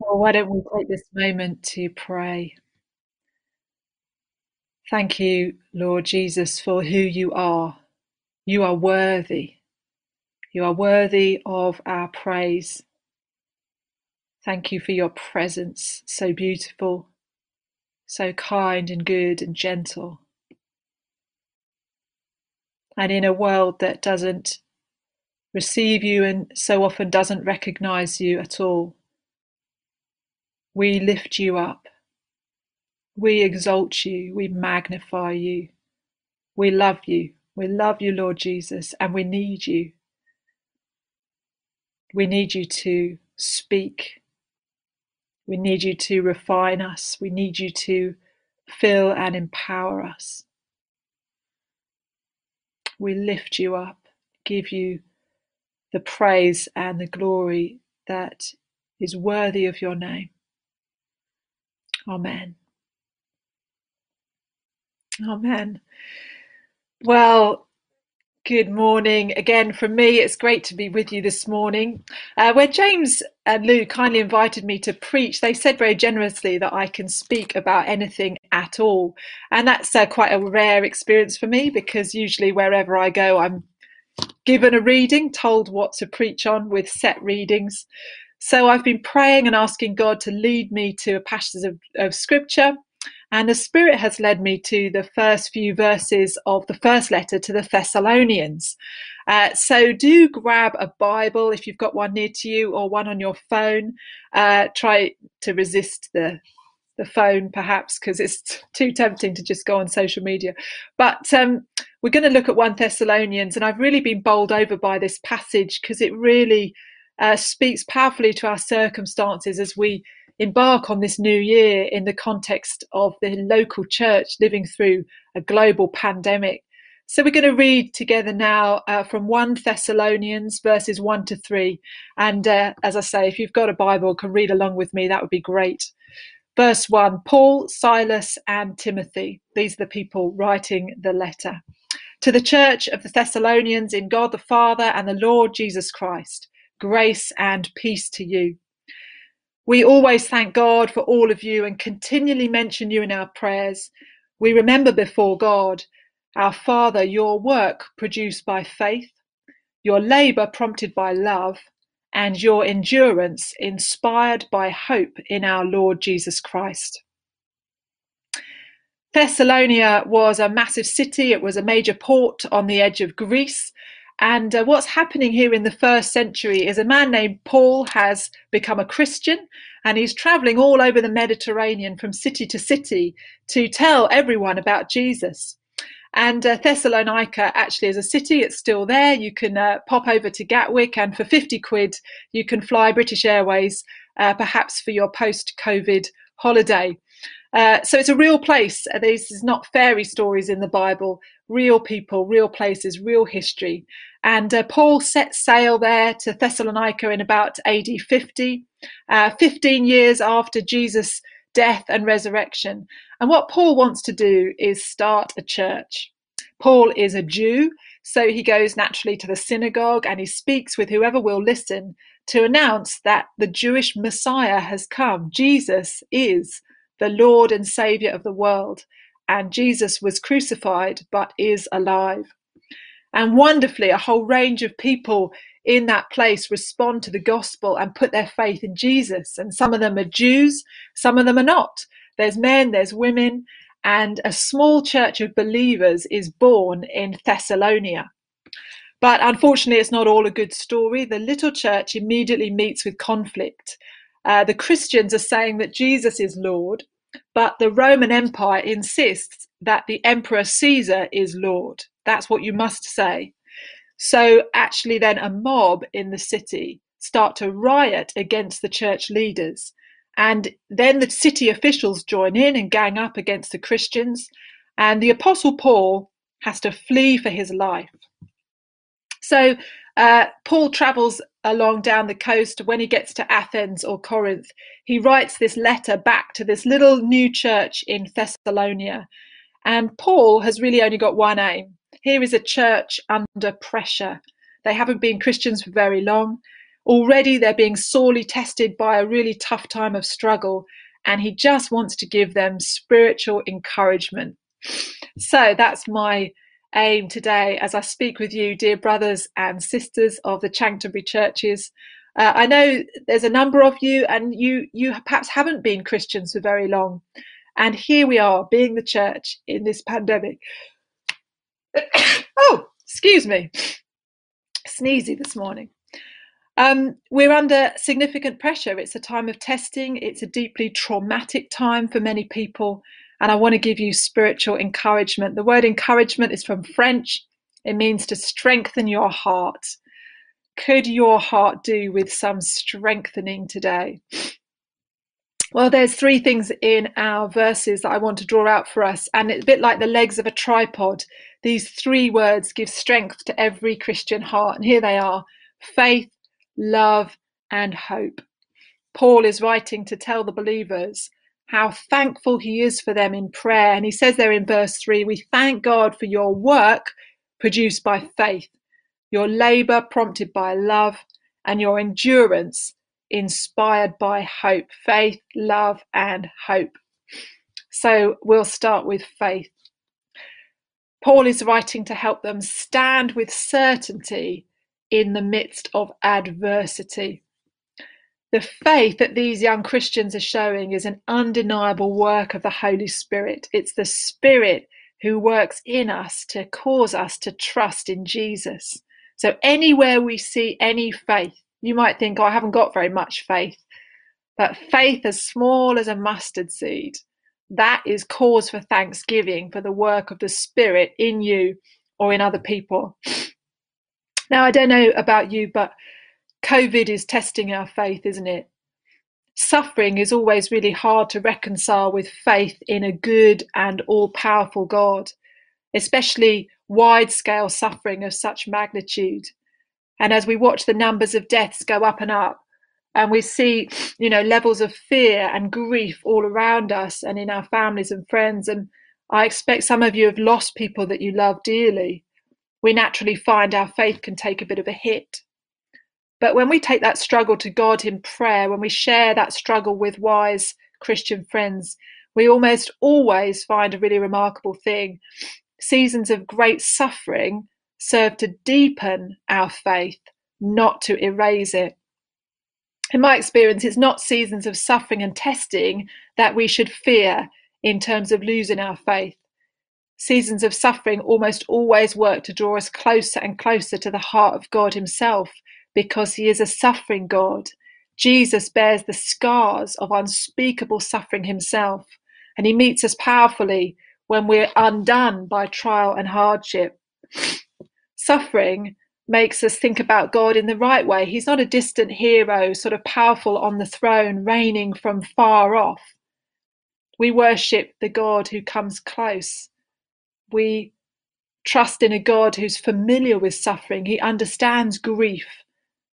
Well, why don't we take this moment to pray? Thank you, Lord Jesus, for who you are. You are worthy. You are worthy of our praise. Thank you for your presence, so beautiful, so kind and good and gentle. And in a world that doesn't receive you and so often doesn't recognize you at all, we lift you up. We exalt you. We magnify you. We love you. We love you, Lord Jesus, and we need you. We need you to speak. We need you to refine us. We need you to fill and empower us. We lift you up, give you the praise and the glory that is worthy of your name. Amen. Amen. Well, good morning again from me. It's great to be with you this morning. Uh, where James and Lou kindly invited me to preach, they said very generously that I can speak about anything at all. And that's uh, quite a rare experience for me because usually wherever I go, I'm given a reading, told what to preach on with set readings. So I've been praying and asking God to lead me to a passage of, of scripture. And the Spirit has led me to the first few verses of the first letter to the Thessalonians. Uh, so do grab a Bible if you've got one near to you or one on your phone. Uh, try to resist the the phone perhaps because it's too tempting to just go on social media. But um, we're going to look at 1 Thessalonians, and I've really been bowled over by this passage because it really uh, speaks powerfully to our circumstances as we embark on this new year in the context of the local church living through a global pandemic. So we're going to read together now uh, from 1 Thessalonians verses 1 to 3. And uh, as I say, if you've got a Bible, can read along with me, that would be great. Verse 1 Paul, Silas, and Timothy. These are the people writing the letter. To the church of the Thessalonians in God the Father and the Lord Jesus Christ, grace and peace to you. We always thank God for all of you and continually mention you in our prayers. We remember before God, our Father, your work produced by faith, your labour prompted by love, and your endurance inspired by hope in our Lord Jesus Christ. Thessalonia was a massive city, it was a major port on the edge of Greece. And uh, what's happening here in the first century is a man named Paul has become a Christian and he's traveling all over the Mediterranean from city to city to tell everyone about Jesus. And uh, Thessalonica actually is a city, it's still there. You can uh, pop over to Gatwick, and for 50 quid, you can fly British Airways, uh, perhaps for your post COVID holiday. Uh, so it's a real place. Uh, this is not fairy stories in the Bible, real people, real places, real history. And uh, Paul set sail there to Thessalonica in about AD 50, 15 years after Jesus' death and resurrection. And what Paul wants to do is start a church. Paul is a Jew, so he goes naturally to the synagogue and he speaks with whoever will listen to announce that the Jewish Messiah has come. Jesus is the Lord and Savior of the world. And Jesus was crucified but is alive. And wonderfully, a whole range of people in that place respond to the gospel and put their faith in Jesus. And some of them are Jews, some of them are not. There's men, there's women, and a small church of believers is born in Thessalonia. But unfortunately, it's not all a good story. The little church immediately meets with conflict. Uh, the Christians are saying that Jesus is Lord, but the Roman Empire insists that the Emperor Caesar is Lord. That's what you must say. So, actually, then a mob in the city start to riot against the church leaders. And then the city officials join in and gang up against the Christians. And the Apostle Paul has to flee for his life. So uh, Paul travels along down the coast. When he gets to Athens or Corinth, he writes this letter back to this little new church in Thessalonia. And Paul has really only got one aim. Here is a church under pressure. They haven't been Christians for very long. Already they're being sorely tested by a really tough time of struggle, and he just wants to give them spiritual encouragement. So that's my aim today as I speak with you, dear brothers and sisters of the Chanctonbury churches. Uh, I know there's a number of you, and you you perhaps haven't been Christians for very long, and here we are, being the church in this pandemic. oh, excuse me, sneezy this morning. Um, we're under significant pressure. It's a time of testing. It's a deeply traumatic time for many people, and I want to give you spiritual encouragement. The word encouragement is from French. It means to strengthen your heart. Could your heart do with some strengthening today? Well, there's three things in our verses that I want to draw out for us, and it's a bit like the legs of a tripod. These three words give strength to every Christian heart, and here they are faith, love, and hope. Paul is writing to tell the believers how thankful he is for them in prayer. And he says there in verse 3 We thank God for your work produced by faith, your labor prompted by love, and your endurance inspired by hope. Faith, love, and hope. So we'll start with faith. Paul is writing to help them stand with certainty in the midst of adversity. The faith that these young Christians are showing is an undeniable work of the Holy Spirit. It's the Spirit who works in us to cause us to trust in Jesus. So, anywhere we see any faith, you might think, oh, I haven't got very much faith. But faith as small as a mustard seed, that is cause for thanksgiving for the work of the Spirit in you or in other people. Now, I don't know about you, but COVID is testing our faith, isn't it? Suffering is always really hard to reconcile with faith in a good and all powerful God, especially wide scale suffering of such magnitude. And as we watch the numbers of deaths go up and up, and we see, you know, levels of fear and grief all around us and in our families and friends, and I expect some of you have lost people that you love dearly. We naturally find our faith can take a bit of a hit. But when we take that struggle to God in prayer, when we share that struggle with wise Christian friends, we almost always find a really remarkable thing. Seasons of great suffering serve to deepen our faith, not to erase it. In my experience, it's not seasons of suffering and testing that we should fear in terms of losing our faith. Seasons of suffering almost always work to draw us closer and closer to the heart of God Himself because he is a suffering God. Jesus bears the scars of unspeakable suffering himself, and he meets us powerfully when we're undone by trial and hardship. Suffering makes us think about God in the right way. He's not a distant hero, sort of powerful on the throne, reigning from far off. We worship the God who comes close. We trust in a God who's familiar with suffering. He understands grief.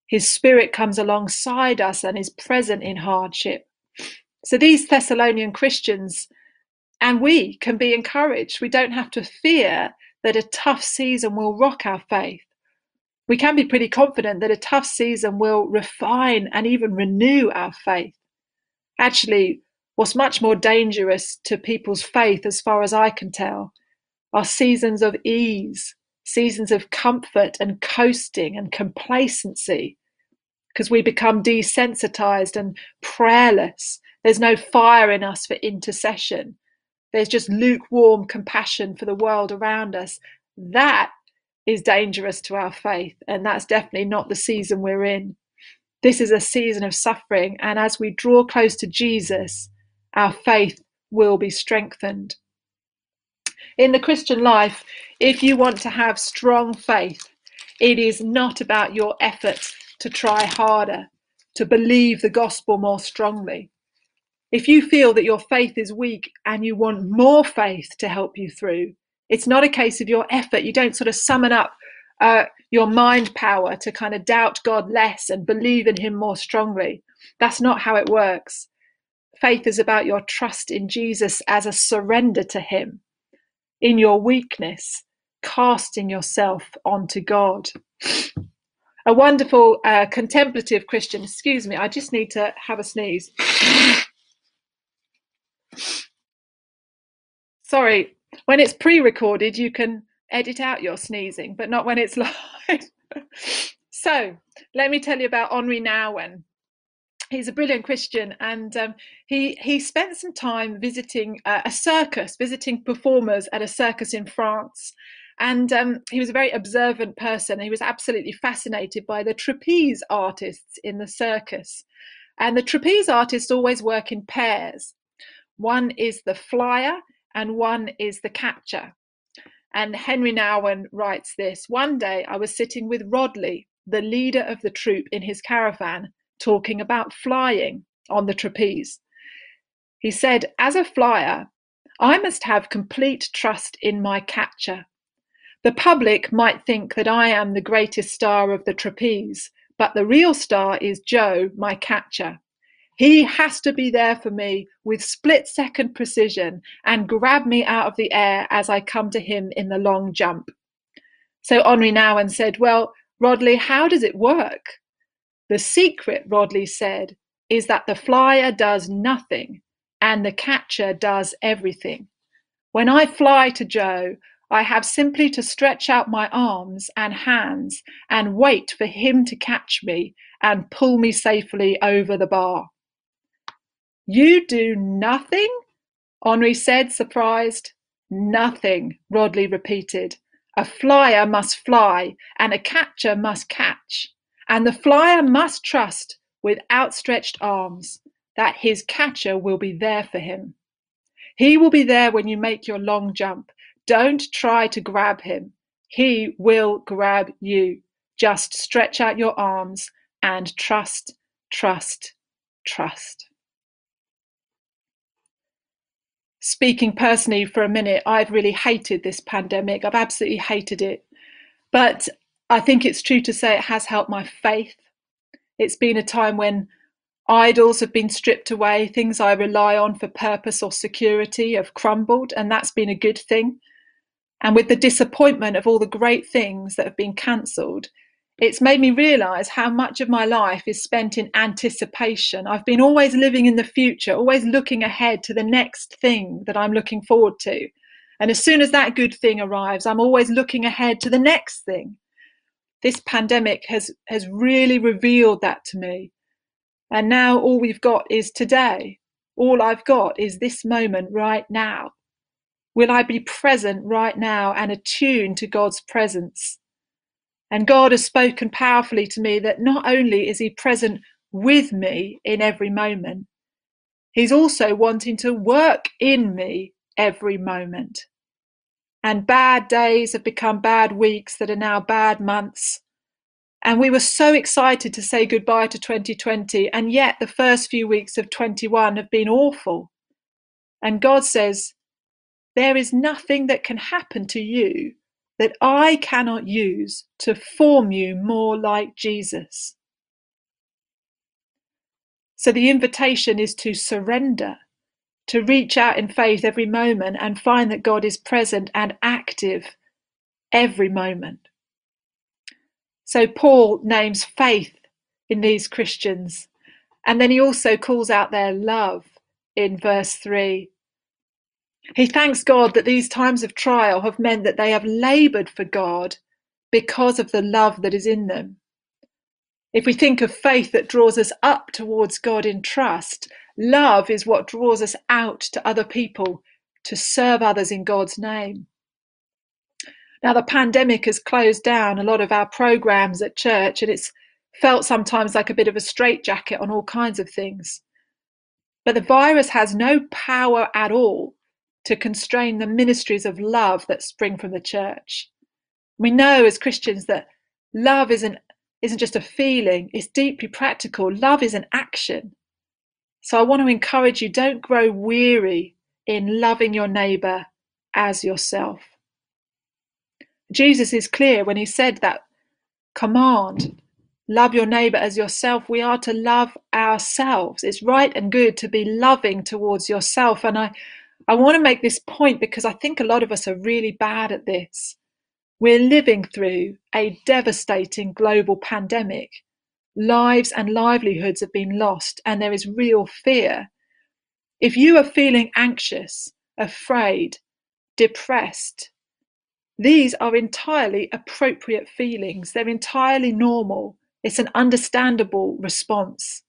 His Spirit comes alongside us and is present in hardship. So these Thessalonian Christians and we can be encouraged. We don't have to fear that a tough season will rock our faith. We can be pretty confident that a tough season will refine and even renew our faith. Actually, what's much more dangerous to people's faith, as far as I can tell, are seasons of ease, seasons of comfort and coasting and complacency because we become desensitized and prayerless. There's no fire in us for intercession. There's just lukewarm compassion for the world around us. That is dangerous to our faith, and that's definitely not the season we're in. This is a season of suffering, and as we draw close to Jesus, our faith will be strengthened. In the Christian life, if you want to have strong faith, it is not about your efforts to try harder, to believe the gospel more strongly. If you feel that your faith is weak and you want more faith to help you through, it's not a case of your effort. You don't sort of summon up uh, your mind power to kind of doubt God less and believe in Him more strongly. That's not how it works. Faith is about your trust in Jesus as a surrender to Him in your weakness, casting yourself onto God. a wonderful uh, contemplative Christian. Excuse me, I just need to have a sneeze. Sorry, when it's pre recorded, you can edit out your sneezing, but not when it's live. so, let me tell you about Henri Nouwen. He's a brilliant Christian, and um, he he spent some time visiting uh, a circus, visiting performers at a circus in France, and um, he was a very observant person. He was absolutely fascinated by the trapeze artists in the circus. And the trapeze artists always work in pairs. One is the flyer and one is the catcher. And Henri Nouwen writes this One day I was sitting with Rodleigh, the leader of the troupe, in his caravan, talking about flying on the trapeze. He said, As a flyer, I must have complete trust in my catcher the public might think that I am the greatest star of the trapeze, but the real star is Joe, my catcher. He has to be there for me with split second precision and grab me out of the air as I come to him in the long jump. So Henri Nouwen said, Well, Rodleigh, how does it work? The secret, Rodleigh said, is that the flyer does nothing and the catcher does everything. When I fly to Joe, I have simply to stretch out my arms and hands and wait for him to catch me and pull me safely over the bar. You do nothing? Henri said, surprised. Nothing, Rodleigh repeated. A flyer must fly, and a catcher must catch, and the flyer must trust with outstretched arms that his catcher will be there for him. He will be there when you make your long jump, don't try to grab him. He will grab you. Just stretch out your arms and trust, trust, trust. Speaking personally for a minute, I've really hated this pandemic. I've absolutely hated it. But I think it's true to say it has helped my faith. It's been a time when Idols have been stripped away, things I rely on for purpose or security have crumbled, and that's been a good thing. And with the disappointment of all the great things that have been cancelled, it's made me realize how much of my life is spent in anticipation. I've been always living in the future, always looking ahead to the next thing that I'm looking forward to. And as soon as that good thing arrives, I'm always looking ahead to the next thing. This pandemic has, has really revealed that to me. And now all we've got is today. All I've got is this moment right now. Will I be present right now and attuned to God's presence? And God has spoken powerfully to me that not only is He present with me in every moment, He's also wanting to work in me every moment. And bad days have become bad weeks that are now bad months. And we were so excited to say goodbye to 2020, and yet the first few weeks of 21 have been awful. And God says, there is nothing that can happen to you that I cannot use to form you more like Jesus. So the invitation is to surrender, to reach out in faith every moment and find that God is present and active every moment. So Paul names faith in these Christians, and then he also calls out their love in verse 3 he thanks God that these times of trial have meant that they have labored for God because of the love that is in them. If we think of faith that draws us up towards God in trust, love is what draws us out to other people to serve others in God's name. Now, the pandemic has closed down a lot of our programs at church, and it's felt sometimes like a bit of a straitjacket on all kinds of things. But the virus has no power at all to constrain the ministries of love that spring from the church. We know as Christians that love isn't, isn't just a feeling, it's deeply practical. Love is an action. So I want to encourage you don't grow weary in loving your neighbour as yourself. Jesus is clear when he said that command love your neighbor as yourself we are to love ourselves it's right and good to be loving towards yourself and i I want to make this point because I think a lot of us are really bad at this. We're living through a devastating global pandemic. Lives and livelihoods have been lost, and there is real fear. If you are feeling anxious, afraid, depressed, these are entirely appropriate feelings. They're entirely normal. It's an understandable response.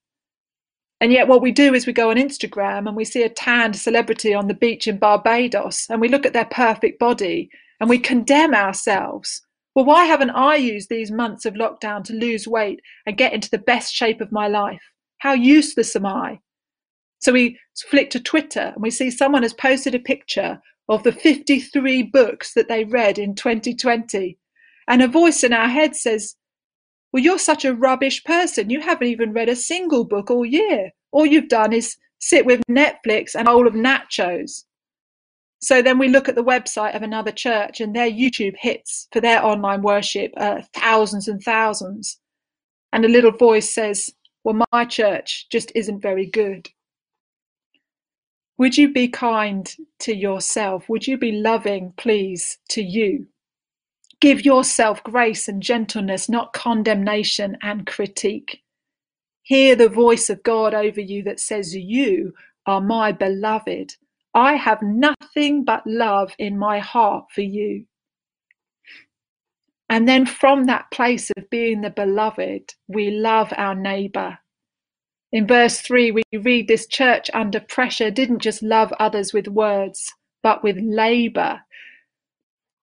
And yet, what we do is we go on Instagram and we see a tanned celebrity on the beach in Barbados and we look at their perfect body and we condemn ourselves. Well, why haven't I used these months of lockdown to lose weight and get into the best shape of my life? How useless am I? So we flick to Twitter and we see someone has posted a picture of the 53 books that they read in 2020. And a voice in our head says, Well, you're such a rubbish person. You haven't even read a single book all year. All you've done is sit with Netflix and a bowl of nachos. So then we look at the website of another church and their YouTube hits for their online worship uh, thousands and thousands. And a little voice says, Well, my church just isn't very good. Would you be kind to yourself? Would you be loving, please, to you? Give yourself grace and gentleness, not condemnation and critique. Hear the voice of God over you that says, You are my beloved. I have nothing but love in my heart for you. And then from that place of being the beloved, we love our neighbor. In verse 3, we read this church under pressure didn't just love others with words, but with labor.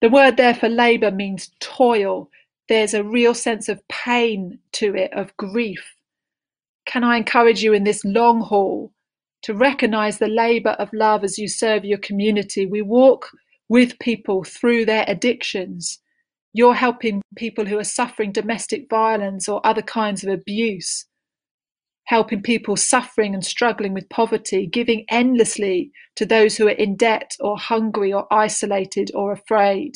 The word there for labor means toil. There's a real sense of pain to it, of grief. Can I encourage you in this long haul to recognize the labor of love as you serve your community? We walk with people through their addictions. You're helping people who are suffering domestic violence or other kinds of abuse helping people suffering and struggling with poverty, giving endlessly to those who are in debt or hungry or isolated or afraid.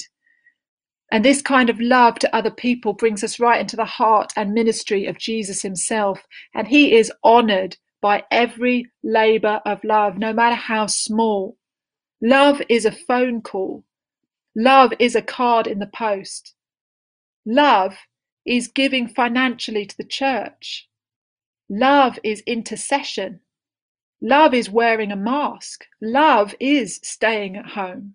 And this kind of love to other people brings us right into the heart and ministry of Jesus himself. And he is honored by every labor of love, no matter how small. Love is a phone call. Love is a card in the post. Love is giving financially to the church. Love is intercession. Love is wearing a mask. Love is staying at home.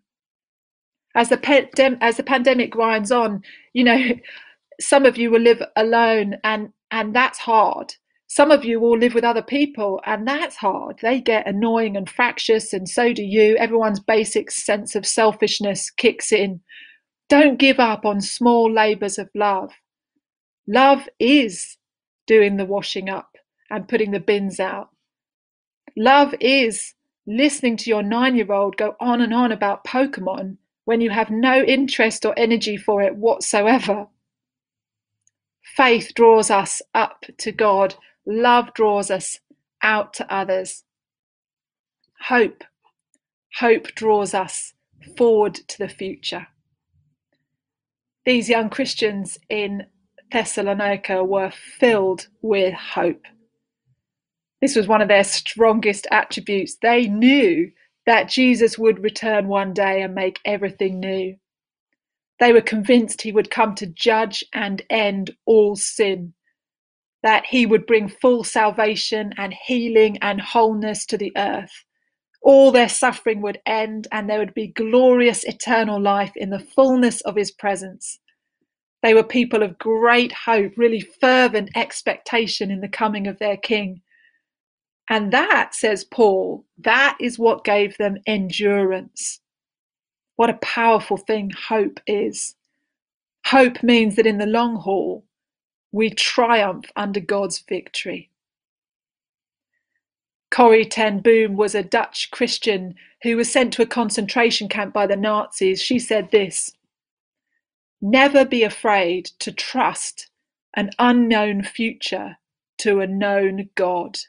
As the, pandem- as the pandemic grinds on, you know, some of you will live alone and, and that's hard. Some of you will live with other people and that's hard. They get annoying and fractious, and so do you. Everyone's basic sense of selfishness kicks in. Don't give up on small labors of love. Love is doing the washing up and putting the bins out. Love is listening to your nine year old go on and on about Pokemon when you have no interest or energy for it whatsoever. Faith draws us up to God, love draws us out to others. Hope, hope draws us forward to the future. These young Christians in Thessalonica were filled with hope. This was one of their strongest attributes. They knew that Jesus would return one day and make everything new. They were convinced he would come to judge and end all sin, that he would bring full salvation and healing and wholeness to the earth. All their suffering would end, and there would be glorious eternal life in the fullness of his presence. They were people of great hope, really fervent expectation in the coming of their King. And that, says Paul, that is what gave them endurance. What a powerful thing hope is. Hope means that in the long haul, we triumph under God's victory. Corrie ten Boom was a Dutch Christian who was sent to a concentration camp by the Nazis. She said this Never be afraid to trust an unknown future to a known God.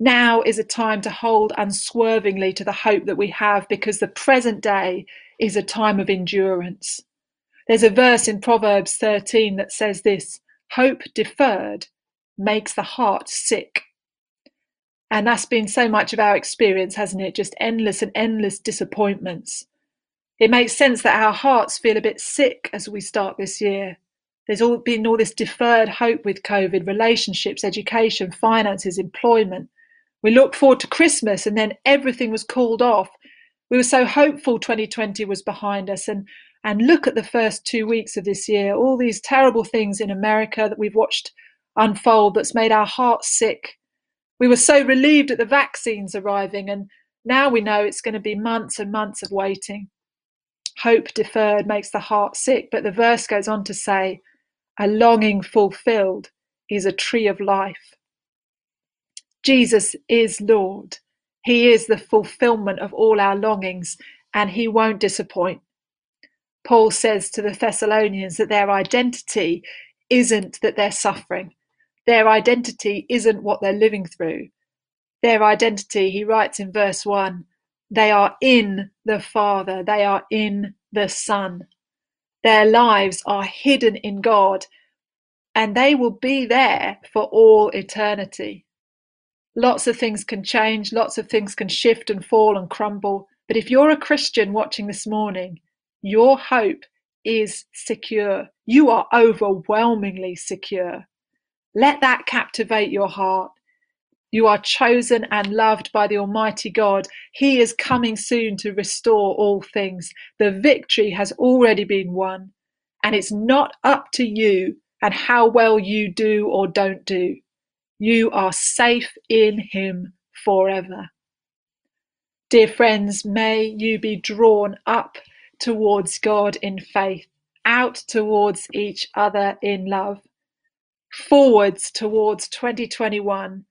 Now is a time to hold unswervingly to the hope that we have because the present day is a time of endurance. There's a verse in Proverbs 13 that says this hope deferred makes the heart sick. And that's been so much of our experience, hasn't it? Just endless and endless disappointments. It makes sense that our hearts feel a bit sick as we start this year. There's all been all this deferred hope with COVID, relationships, education, finances, employment. We looked forward to Christmas and then everything was called off. We were so hopeful 2020 was behind us and and look at the first two weeks of this year, all these terrible things in America that we've watched unfold that's made our hearts sick. We were so relieved at the vaccines arriving, and now we know it's going to be months and months of waiting. Hope deferred makes the heart sick, but the verse goes on to say, a longing fulfilled is a tree of life. Jesus is Lord. He is the fulfillment of all our longings, and He won't disappoint. Paul says to the Thessalonians that their identity isn't that they're suffering, their identity isn't what they're living through. Their identity, he writes in verse 1, they are in the Father, they are in the Son. Their lives are hidden in God, and they will be there for all eternity. Lots of things can change, lots of things can shift and fall and crumble. But if you're a Christian watching this morning, your hope is secure. You are overwhelmingly secure. Let that captivate your heart. You are chosen and loved by the Almighty God. He is coming soon to restore all things. The victory has already been won, and it's not up to you and how well you do or don't do. You are safe in Him forever. Dear friends, may you be drawn up towards God in faith, out towards each other in love, forwards towards 2021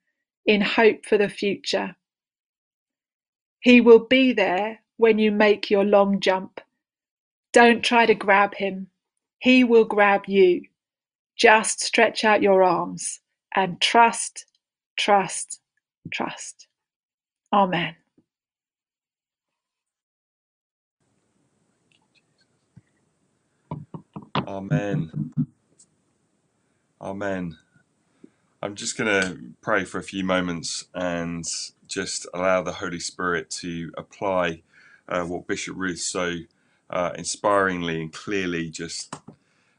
in hope for the future. He will be there when you make your long jump. Don't try to grab him. He will grab you. Just stretch out your arms and trust, trust, trust. Amen. Amen. Amen. I'm just going to pray for a few moments and just allow the Holy Spirit to apply uh, what Bishop Ruth so uh, inspiringly and clearly just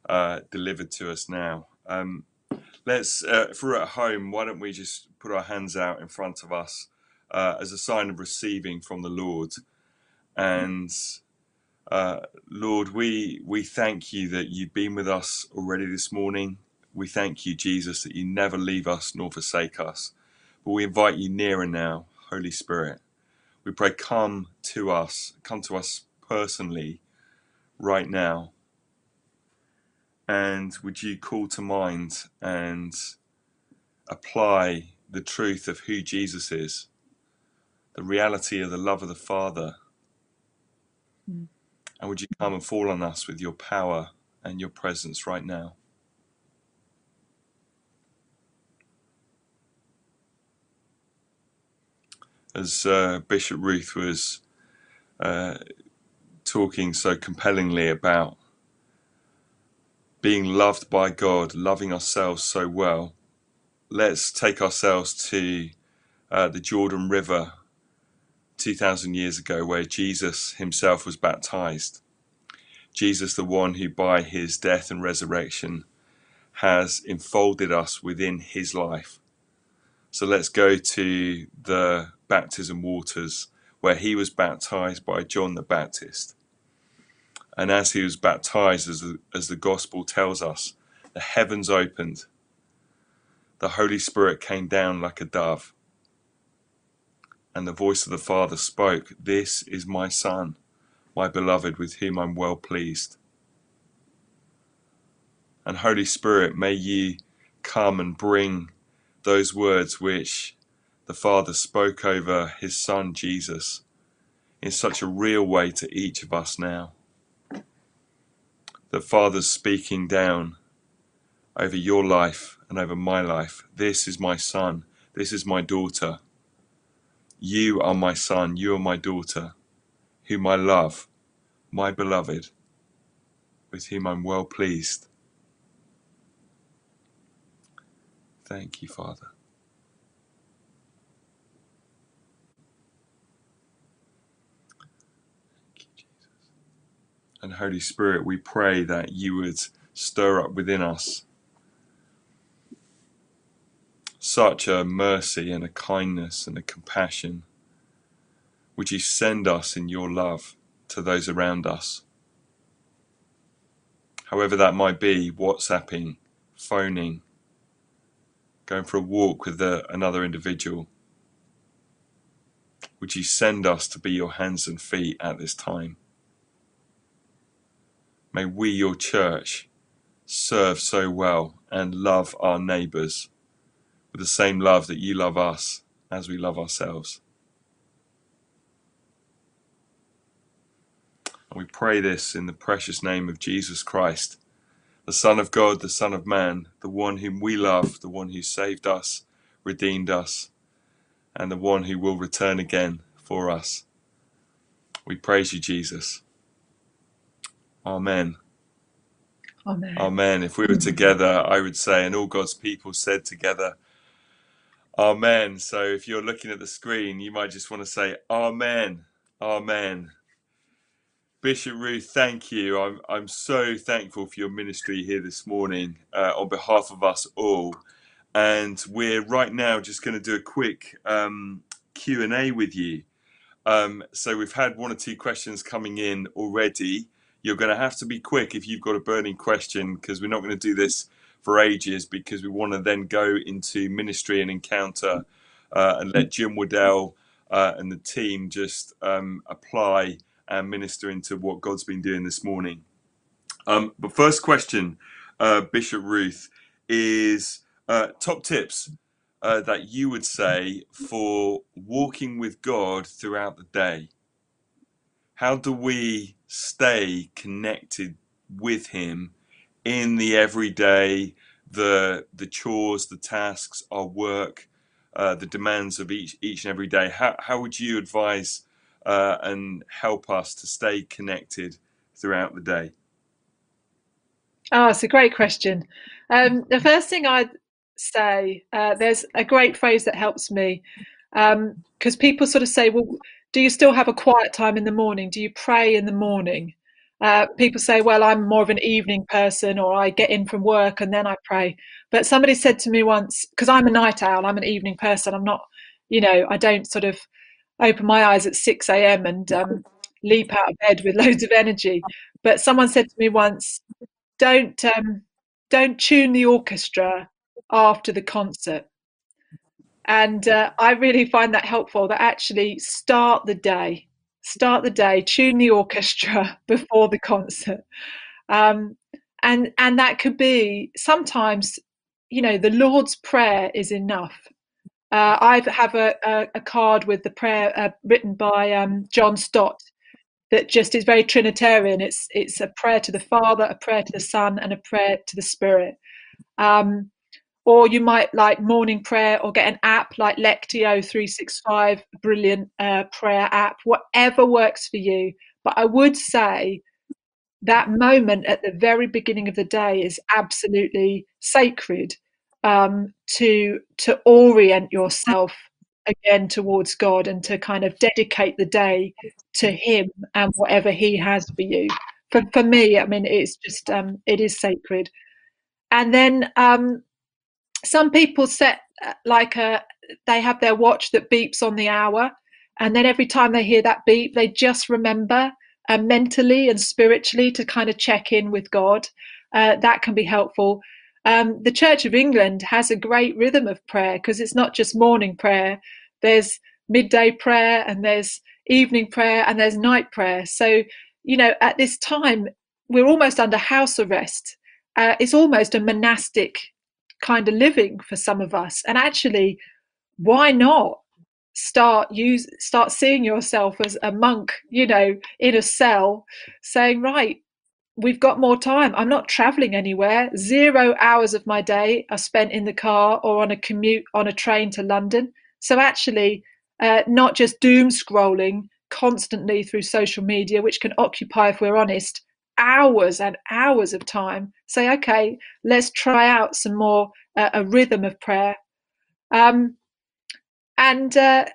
uh, delivered to us now. Um, let's, uh, if we're at home, why don't we just put our hands out in front of us uh, as a sign of receiving from the Lord? And uh, Lord, we we thank you that you've been with us already this morning. We thank you, Jesus, that you never leave us nor forsake us. But we invite you nearer now, Holy Spirit. We pray, come to us, come to us personally right now. And would you call to mind and apply the truth of who Jesus is, the reality of the love of the Father? And would you come and fall on us with your power and your presence right now? as uh, Bishop Ruth was uh, talking so compellingly about being loved by God, loving ourselves so well, let's take ourselves to uh, the Jordan River 2,000 years ago, where Jesus himself was baptized. Jesus, the one who by his death and resurrection has enfolded us within his life. So let's go to the baptism waters where he was baptized by John the Baptist. And as he was baptized, as the, as the gospel tells us, the heavens opened, the Holy Spirit came down like a dove, and the voice of the Father spoke, This is my Son, my beloved, with whom I'm well pleased. And Holy Spirit, may ye come and bring those words which the Father spoke over his Son Jesus in such a real way to each of us now. The Father's speaking down over your life and over my life. This is my Son. This is my daughter. You are my Son. You are my daughter, whom I love, my beloved, with whom I'm well pleased. Thank you, Father. And Holy Spirit, we pray that you would stir up within us such a mercy and a kindness and a compassion. Would you send us in your love to those around us? However, that might be WhatsApping, phoning, going for a walk with a, another individual. Would you send us to be your hands and feet at this time? May we, your church, serve so well and love our neighbours with the same love that you love us as we love ourselves. And we pray this in the precious name of Jesus Christ, the Son of God, the Son of Man, the one whom we love, the one who saved us, redeemed us, and the one who will return again for us. We praise you, Jesus. Amen. Amen. Amen. If we were together, I would say, and all God's people said together, Amen. So if you're looking at the screen, you might just want to say, Amen. Amen. Bishop Ruth, thank you. I'm, I'm so thankful for your ministry here this morning uh, on behalf of us all. And we're right now just going to do a quick um, Q&A with you. Um, so we've had one or two questions coming in already. You're going to have to be quick if you've got a burning question because we're not going to do this for ages because we want to then go into ministry and encounter uh, and let Jim Waddell uh, and the team just um, apply and minister into what God's been doing this morning. Um, but first question, uh, Bishop Ruth, is uh, top tips uh, that you would say for walking with God throughout the day. How do we stay connected with Him in the everyday, the the chores, the tasks, our work, uh, the demands of each each and every day? How how would you advise uh, and help us to stay connected throughout the day? Oh, it's a great question. Um, the first thing I'd say, uh, there's a great phrase that helps me because um, people sort of say, well, do you still have a quiet time in the morning? Do you pray in the morning? Uh, people say, well, I'm more of an evening person, or I get in from work and then I pray. But somebody said to me once, because I'm a night owl, I'm an evening person. I'm not, you know, I don't sort of open my eyes at 6 a.m. and um, leap out of bed with loads of energy. But someone said to me once, don't um, don't tune the orchestra after the concert. And uh, I really find that helpful. That actually start the day, start the day, tune the orchestra before the concert, um, and and that could be sometimes, you know, the Lord's prayer is enough. Uh, I have a, a, a, card with the prayer uh, written by um, John Stott that just is very Trinitarian. It's it's a prayer to the Father, a prayer to the Son, and a prayer to the Spirit. Um, or you might like morning prayer, or get an app like Lectio 365, brilliant uh, prayer app, whatever works for you. But I would say that moment at the very beginning of the day is absolutely sacred um, to to orient yourself again towards God and to kind of dedicate the day to Him and whatever He has for you. For for me, I mean, it's just um, it is sacred. And then um, some people set uh, like a they have their watch that beeps on the hour, and then every time they hear that beep, they just remember uh, mentally and spiritually to kind of check in with God. Uh, that can be helpful. Um, the Church of England has a great rhythm of prayer because it's not just morning prayer. There's midday prayer and there's evening prayer and there's night prayer. So, you know, at this time, we're almost under house arrest. Uh, it's almost a monastic kind of living for some of us. And actually, why not start use start seeing yourself as a monk, you know, in a cell, saying, right, we've got more time. I'm not traveling anywhere. Zero hours of my day are spent in the car or on a commute on a train to London. So actually, uh, not just doom scrolling constantly through social media, which can occupy, if we're honest, hours and hours of time. Say, okay, let's try out some more uh, a rhythm of prayer. Um, and uh,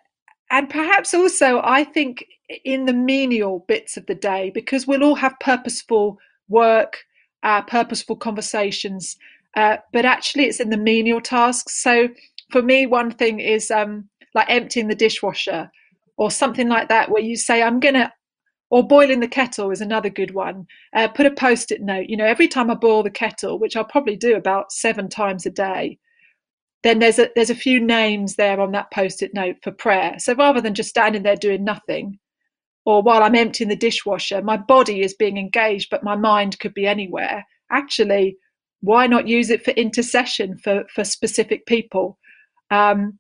and perhaps also, I think in the menial bits of the day, because we'll all have purposeful work, uh, purposeful conversations, uh, but actually it's in the menial tasks. So for me, one thing is um, like emptying the dishwasher or something like that, where you say, I'm to, or boiling the kettle is another good one. Uh, put a post it note. You know, every time I boil the kettle, which I'll probably do about seven times a day, then there's a there's a few names there on that post it note for prayer. So rather than just standing there doing nothing, or while I'm emptying the dishwasher, my body is being engaged, but my mind could be anywhere. Actually, why not use it for intercession for for specific people? Um,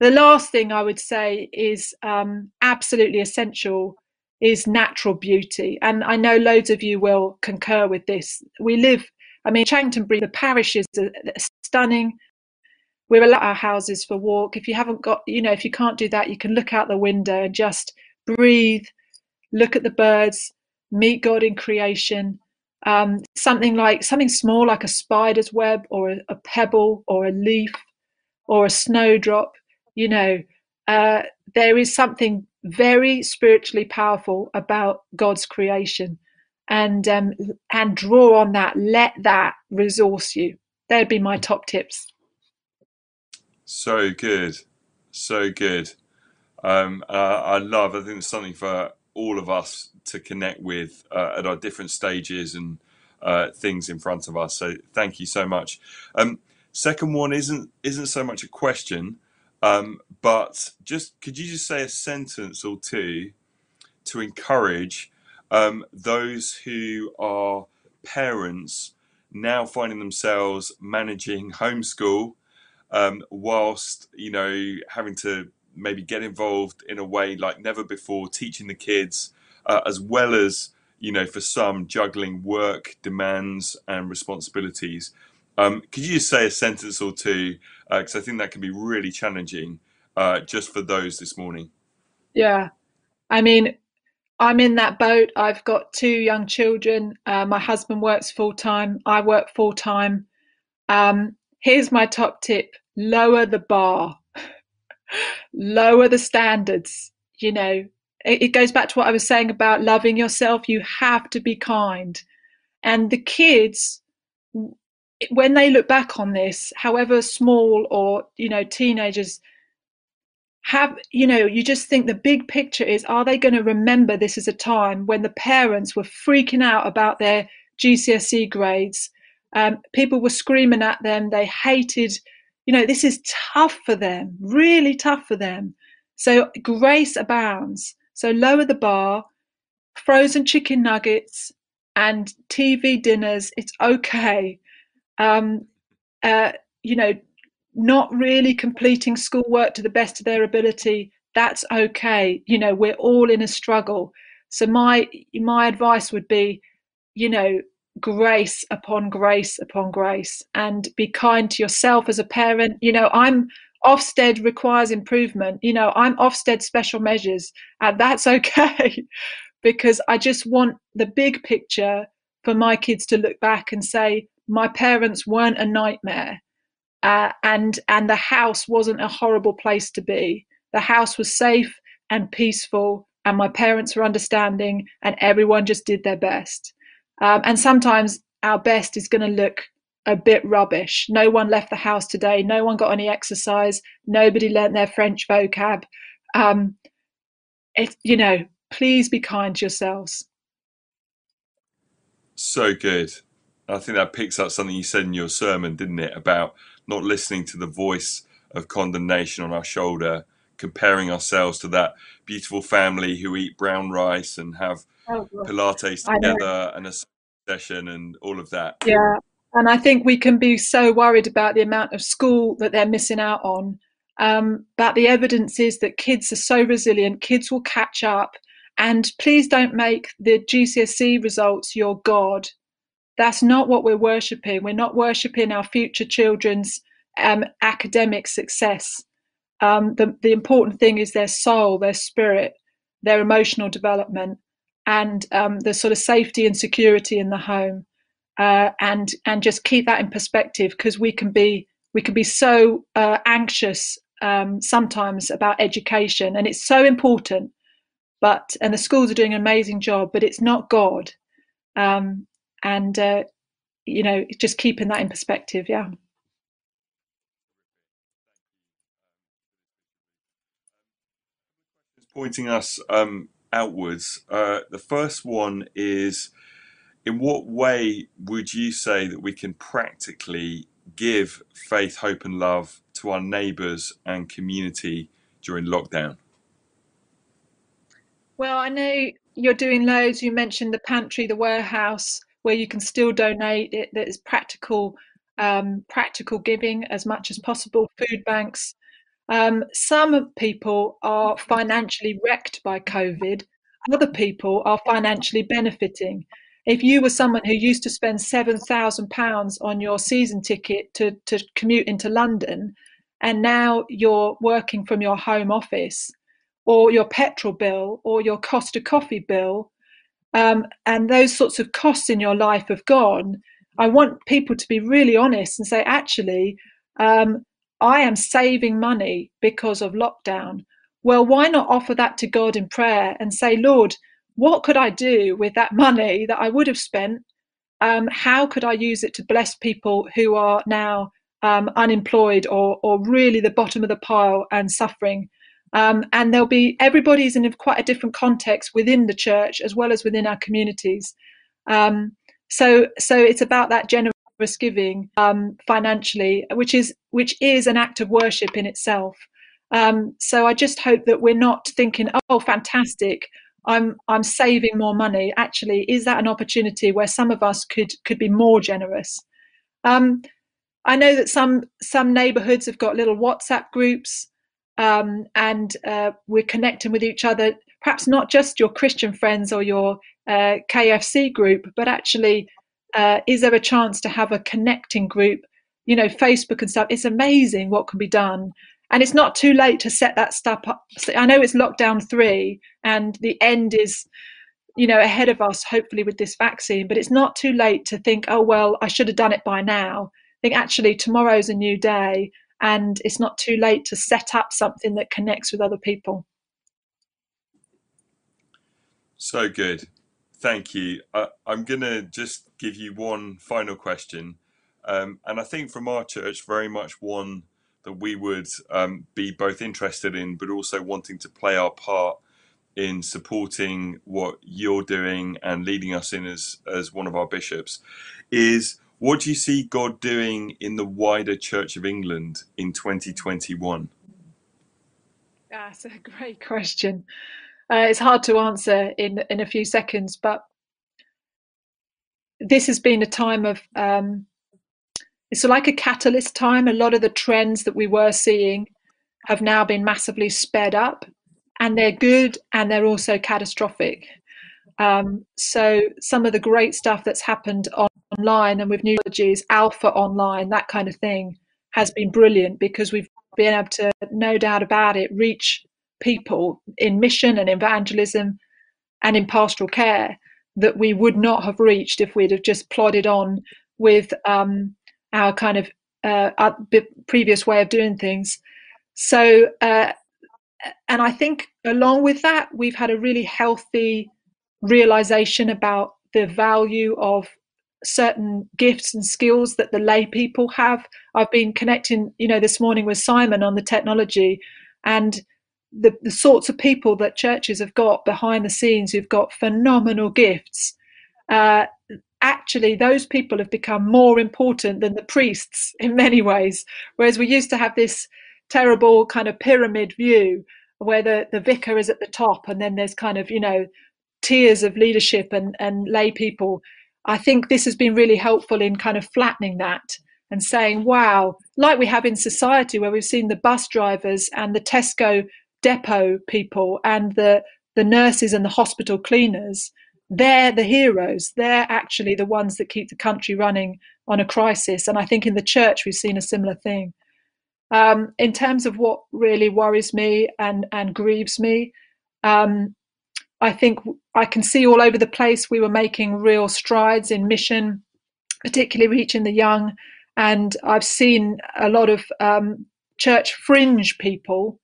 the last thing I would say is um, absolutely essential is natural beauty. And I know loads of you will concur with this. We live, I mean, Chanctonbury, the parish is stunning. We're allowed our houses for walk. If you haven't got, you know, if you can't do that, you can look out the window and just breathe, look at the birds, meet God in creation. Um, something like something small like a spider's web or a, a pebble or a leaf or a snowdrop you know uh, there is something very spiritually powerful about God's creation, and um, and draw on that. Let that resource you. They'd be my top tips. So good, so good. Um, uh, I love. I think it's something for all of us to connect with uh, at our different stages and uh, things in front of us. So thank you so much. Um, second one isn't isn't so much a question, um, but just could you just say a sentence or two to encourage um, those who are parents now finding themselves managing homeschool um, whilst you know having to maybe get involved in a way like never before, teaching the kids uh, as well as you know for some juggling work demands and responsibilities. Um, could you just say a sentence or two? Because uh, I think that can be really challenging uh, just for those this morning. Yeah. I mean, I'm in that boat. I've got two young children. Uh, my husband works full time. I work full time. Um, here's my top tip lower the bar, lower the standards. You know, it, it goes back to what I was saying about loving yourself. You have to be kind. And the kids, when they look back on this, however small or you know teenagers have you know you just think the big picture is are they going to remember this as a time when the parents were freaking out about their GCSE grades? Um, people were screaming at them. They hated you know this is tough for them really tough for them. So grace abounds. So lower the bar frozen chicken nuggets and TV dinners it's okay um, uh, you know, not really completing schoolwork to the best of their ability, that's okay. You know, we're all in a struggle. So my my advice would be, you know, grace upon grace upon grace, and be kind to yourself as a parent. You know, I'm Ofsted requires improvement. You know, I'm Ofsted special measures, and that's okay because I just want the big picture for my kids to look back and say, my parents weren't a nightmare uh, and and the house wasn't a horrible place to be. The house was safe and peaceful and my parents were understanding and everyone just did their best. Um, and sometimes our best is going to look a bit rubbish. No one left the house today. No one got any exercise. Nobody learnt their french vocab. Um, you know please be kind to yourselves. So good I think that picks up something you said in your sermon, didn't it? About not listening to the voice of condemnation on our shoulder, comparing ourselves to that beautiful family who eat brown rice and have oh, Pilates together and a session and all of that. Yeah. And I think we can be so worried about the amount of school that they're missing out on. Um, but the evidence is that kids are so resilient, kids will catch up. And please don't make the GCSE results your God that's not what we're worshipping. We're not worshipping our future children's um, academic success. Um, the, the important thing is their soul, their spirit, their emotional development, and um, the sort of safety and security in the home. Uh, and and just keep that in perspective because we can be we can be so uh, anxious um, sometimes about education, and it's so important. But and the schools are doing an amazing job, but it's not God. Um, and uh, you know, just keeping that in perspective. Yeah. Pointing us um, outwards. Uh, the first one is in what way would you say that we can practically give faith, hope, and love to our neighbours and community during lockdown? Well, I know you're doing loads. You mentioned the pantry, the warehouse, where you can still donate. It practical, um, practical giving as much as possible. Food banks. Um, some people are financially wrecked by COVID. Other people are financially benefiting if you were someone who used to spend seven thousand pounds on your season ticket to, to commute into London, and now you're working from your home office, or your petrol bill, or your Costa coffee bill, um, and those sorts of costs in your life have gone, I want people to be really honest and say, actually, um, I am saving money because of lockdown. Well, why not offer that to God in prayer and say, Lord, what could I do with that money that I would have spent? Um, how could I use it to bless people who are now um, unemployed or, or really the bottom of the pile and suffering? Um, and there'll be everybody's in a, quite a different context within the church as well as within our communities. Um, so, so it's about that generous giving um, financially, which is which is an act of worship in itself. Um, so I just hope that we're not thinking, "Oh, fantastic! I'm I'm saving more money. Actually, is that an opportunity where some of us could could be more generous? Um, I know that some some neighbourhoods have got little WhatsApp groups, um, and uh, we're connecting with each other. Perhaps not just your Christian friends or your uh, KFC group, but actually, uh, is there a chance to have a connecting group? You know, Facebook and stuff. It's amazing what can be done and it's not too late to set that stuff up. I know it's lockdown three, and the end is, you know, ahead of us. Hopefully with this vaccine, but it's not too late to think, oh well, I should have done it by now. I think actually tomorrow's a new day, and it's not too late to set up something that connects with other people. So good. Thank you. Uh, I'm going to just give you one final question. Um, and I think from our church, very much one that we would um, be both interested in, but also wanting to play our part in supporting what you're doing and leading us in as as one of our bishops is what do you see God doing in the wider Church of England in 2021? That's a great question. Uh, it's hard to answer in in a few seconds, but this has been a time of um, it's like a catalyst time. A lot of the trends that we were seeing have now been massively sped up, and they're good and they're also catastrophic. Um, so some of the great stuff that's happened online and with new technologies, alpha online, that kind of thing, has been brilliant because we've been able to, no doubt about it, reach people in mission and evangelism and in pastoral care that we would not have reached if we'd have just plodded on with um, our kind of uh, our previous way of doing things. So, uh, and I think along with that, we've had a really healthy realization about the value of certain gifts and skills that the lay people have. I've been connecting, you know, this morning with Simon on the technology and the, the sorts of people that churches have got behind the scenes who've got phenomenal gifts. Uh, actually those people have become more important than the priests in many ways. Whereas we used to have this terrible kind of pyramid view where the, the vicar is at the top and then there's kind of, you know, tiers of leadership and, and lay people. I think this has been really helpful in kind of flattening that and saying, wow, like we have in society where we've seen the bus drivers and the Tesco depot people and the, the nurses and the hospital cleaners they're the heroes. They're actually the ones that keep the country running on a crisis. And I think in the church, we've seen a similar thing. Um, in terms of what really worries me and, and grieves me, um, I think I can see all over the place we were making real strides in mission, particularly reaching the young. And I've seen a lot of um, church fringe people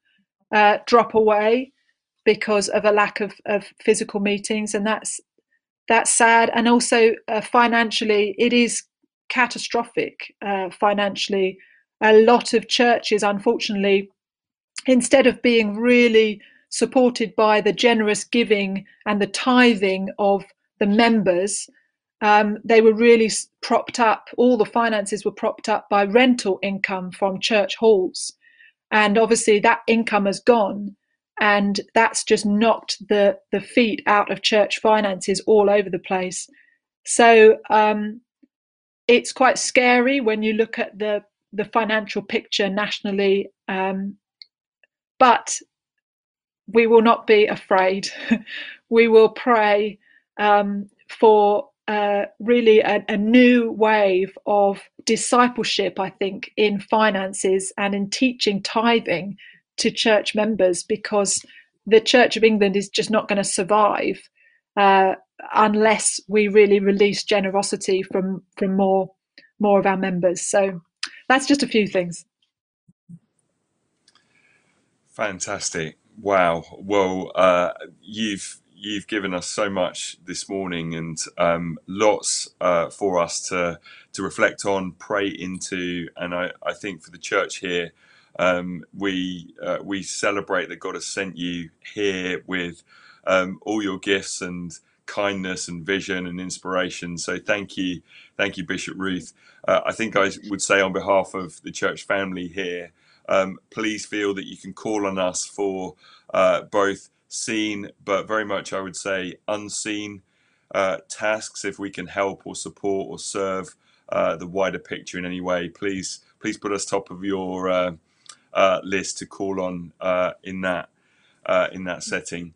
uh, drop away because of a lack of, of physical meetings, and that's that's sad. And also uh, financially, it is catastrophic uh, financially. A lot of churches, unfortunately, instead of being really supported by the generous giving and the tithing of the members, um, they were really propped up, all the finances were propped up by rental income from church halls. And obviously, that income has gone. And that's just knocked the, the feet out of church finances all over the place. So um, it's quite scary when you look at the, the financial picture nationally. Um, but we will not be afraid. we will pray um, for uh, really a, a, new wave of discipleship, I think, in finances and in teaching tithing to church members because the Church of England is just not going to survive uh, unless we really release generosity from from more more of our members. So that's just a few things. Fantastic! Wow. Well, uh, you've you've given us so much this morning and um, lots uh, for us to to reflect on, pray into, and I, I think for the church here, um, we uh, we celebrate that God has sent you here with um, all your gifts and kindness and vision and inspiration. So thank you, thank you, Bishop Ruth. Uh, I think I would say on behalf of the church family here, um, please feel that you can call on us for uh, both seen, but very much, I would say, unseen uh, tasks. If we can help or support or serve uh, the wider picture in any way, please, please put us top of your uh, uh, list to call on uh, in that in that setting.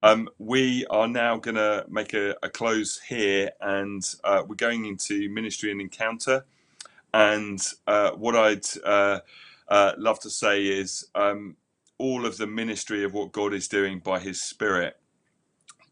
Um, we are now going to make a, a, close here, and we're going into ministry and encounter. And what I'd love to say is um, all of the ministry of what God is doing by His Spirit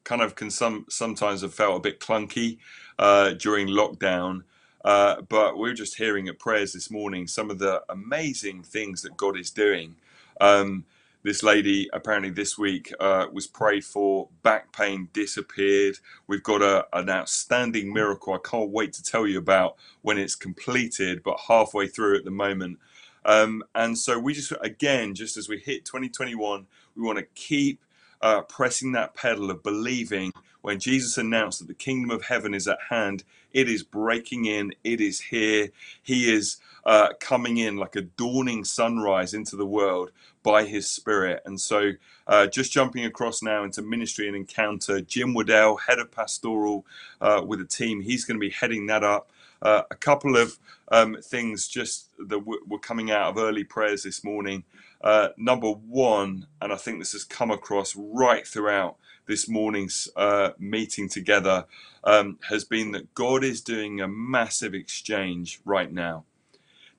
kind of can some sometimes have felt a bit clunky uh, during lockdown. Uh, but we are just hearing at prayers this morning some of the amazing things that God is doing. Um, this lady apparently this week uh, was prayed for, back pain disappeared. We've got a, an outstanding miracle I can't wait to tell you about when it's completed, but halfway through at the moment. Um, and so we just, again, just as we hit 2021, we want to keep uh, pressing that pedal of believing when Jesus announced that the kingdom of heaven is at hand, it is breaking in, it is here. He is uh, coming in like a dawning sunrise into the world by his spirit. And so, uh, just jumping across now into ministry and encounter, Jim Waddell, head of pastoral uh, with a team, he's going to be heading that up. Uh, a couple of um, things just that were coming out of early prayers this morning. Uh, number one, and I think this has come across right throughout this morning's uh, meeting together, um, has been that God is doing a massive exchange right now.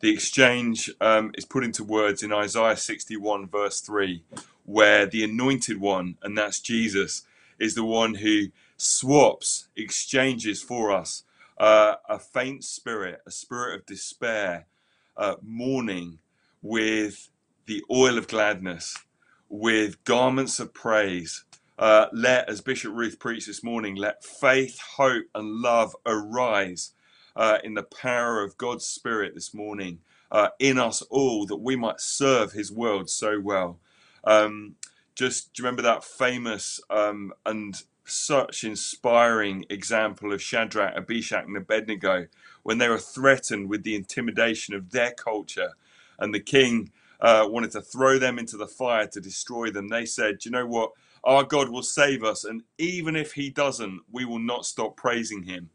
The exchange um, is put into words in Isaiah 61, verse 3, where the anointed one, and that's Jesus, is the one who swaps, exchanges for us uh, a faint spirit, a spirit of despair, uh, mourning with the oil of gladness, with garments of praise. Uh, let, as Bishop Ruth preached this morning, let faith, hope, and love arise uh, in the power of God's Spirit this morning uh, in us all that we might serve His world so well. Um, just do you remember that famous um, and such inspiring example of Shadrach, Meshach, and Abednego when they were threatened with the intimidation of their culture, and the king uh, wanted to throw them into the fire to destroy them. They said, "You know what? Our God will save us, and even if He doesn't, we will not stop praising Him."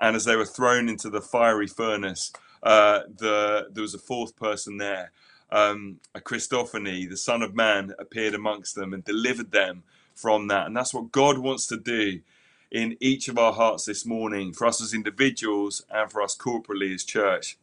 And as they were thrown into the fiery furnace, uh, the, there was a fourth person there. Um, a Christophany, the Son of Man, appeared amongst them and delivered them from that. And that's what God wants to do in each of our hearts this morning for us as individuals and for us corporately as church.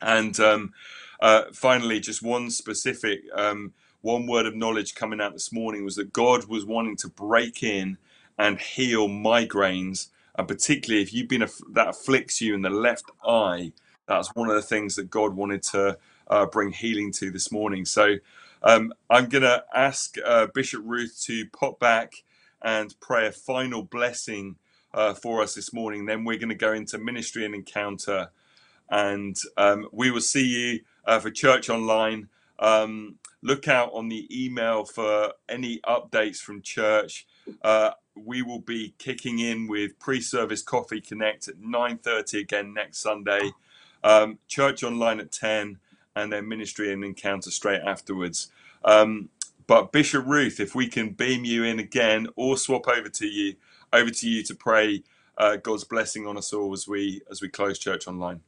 And um, uh, finally, just one specific, um, one word of knowledge coming out this morning was that God was wanting to break in and heal migraines. And particularly if you've been, that afflicts you in the left eye, that's one of the things that God wanted to uh, bring healing to this morning. So um, I'm going to ask uh, Bishop Ruth to pop back and pray a final blessing uh, for us this morning. Then we're going to go into ministry and encounter, and um, we will see you uh, for church online. Um, look out on the email for any updates from church. Uh, we will be kicking in with pre-service coffee connect at 9.30 again next sunday um, church online at 10 and then ministry and encounter straight afterwards um, but bishop ruth if we can beam you in again or swap over to you over to you to pray uh, god's blessing on us all as we as we close church online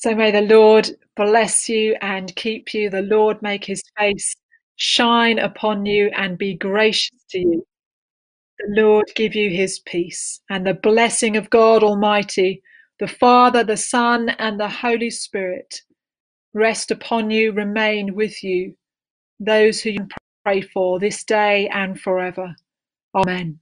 So may the Lord bless you and keep you. The Lord make his face shine upon you and be gracious to you. The Lord give you his peace and the blessing of God Almighty, the Father, the Son, and the Holy Spirit rest upon you, remain with you, those who you pray for this day and forever. Amen.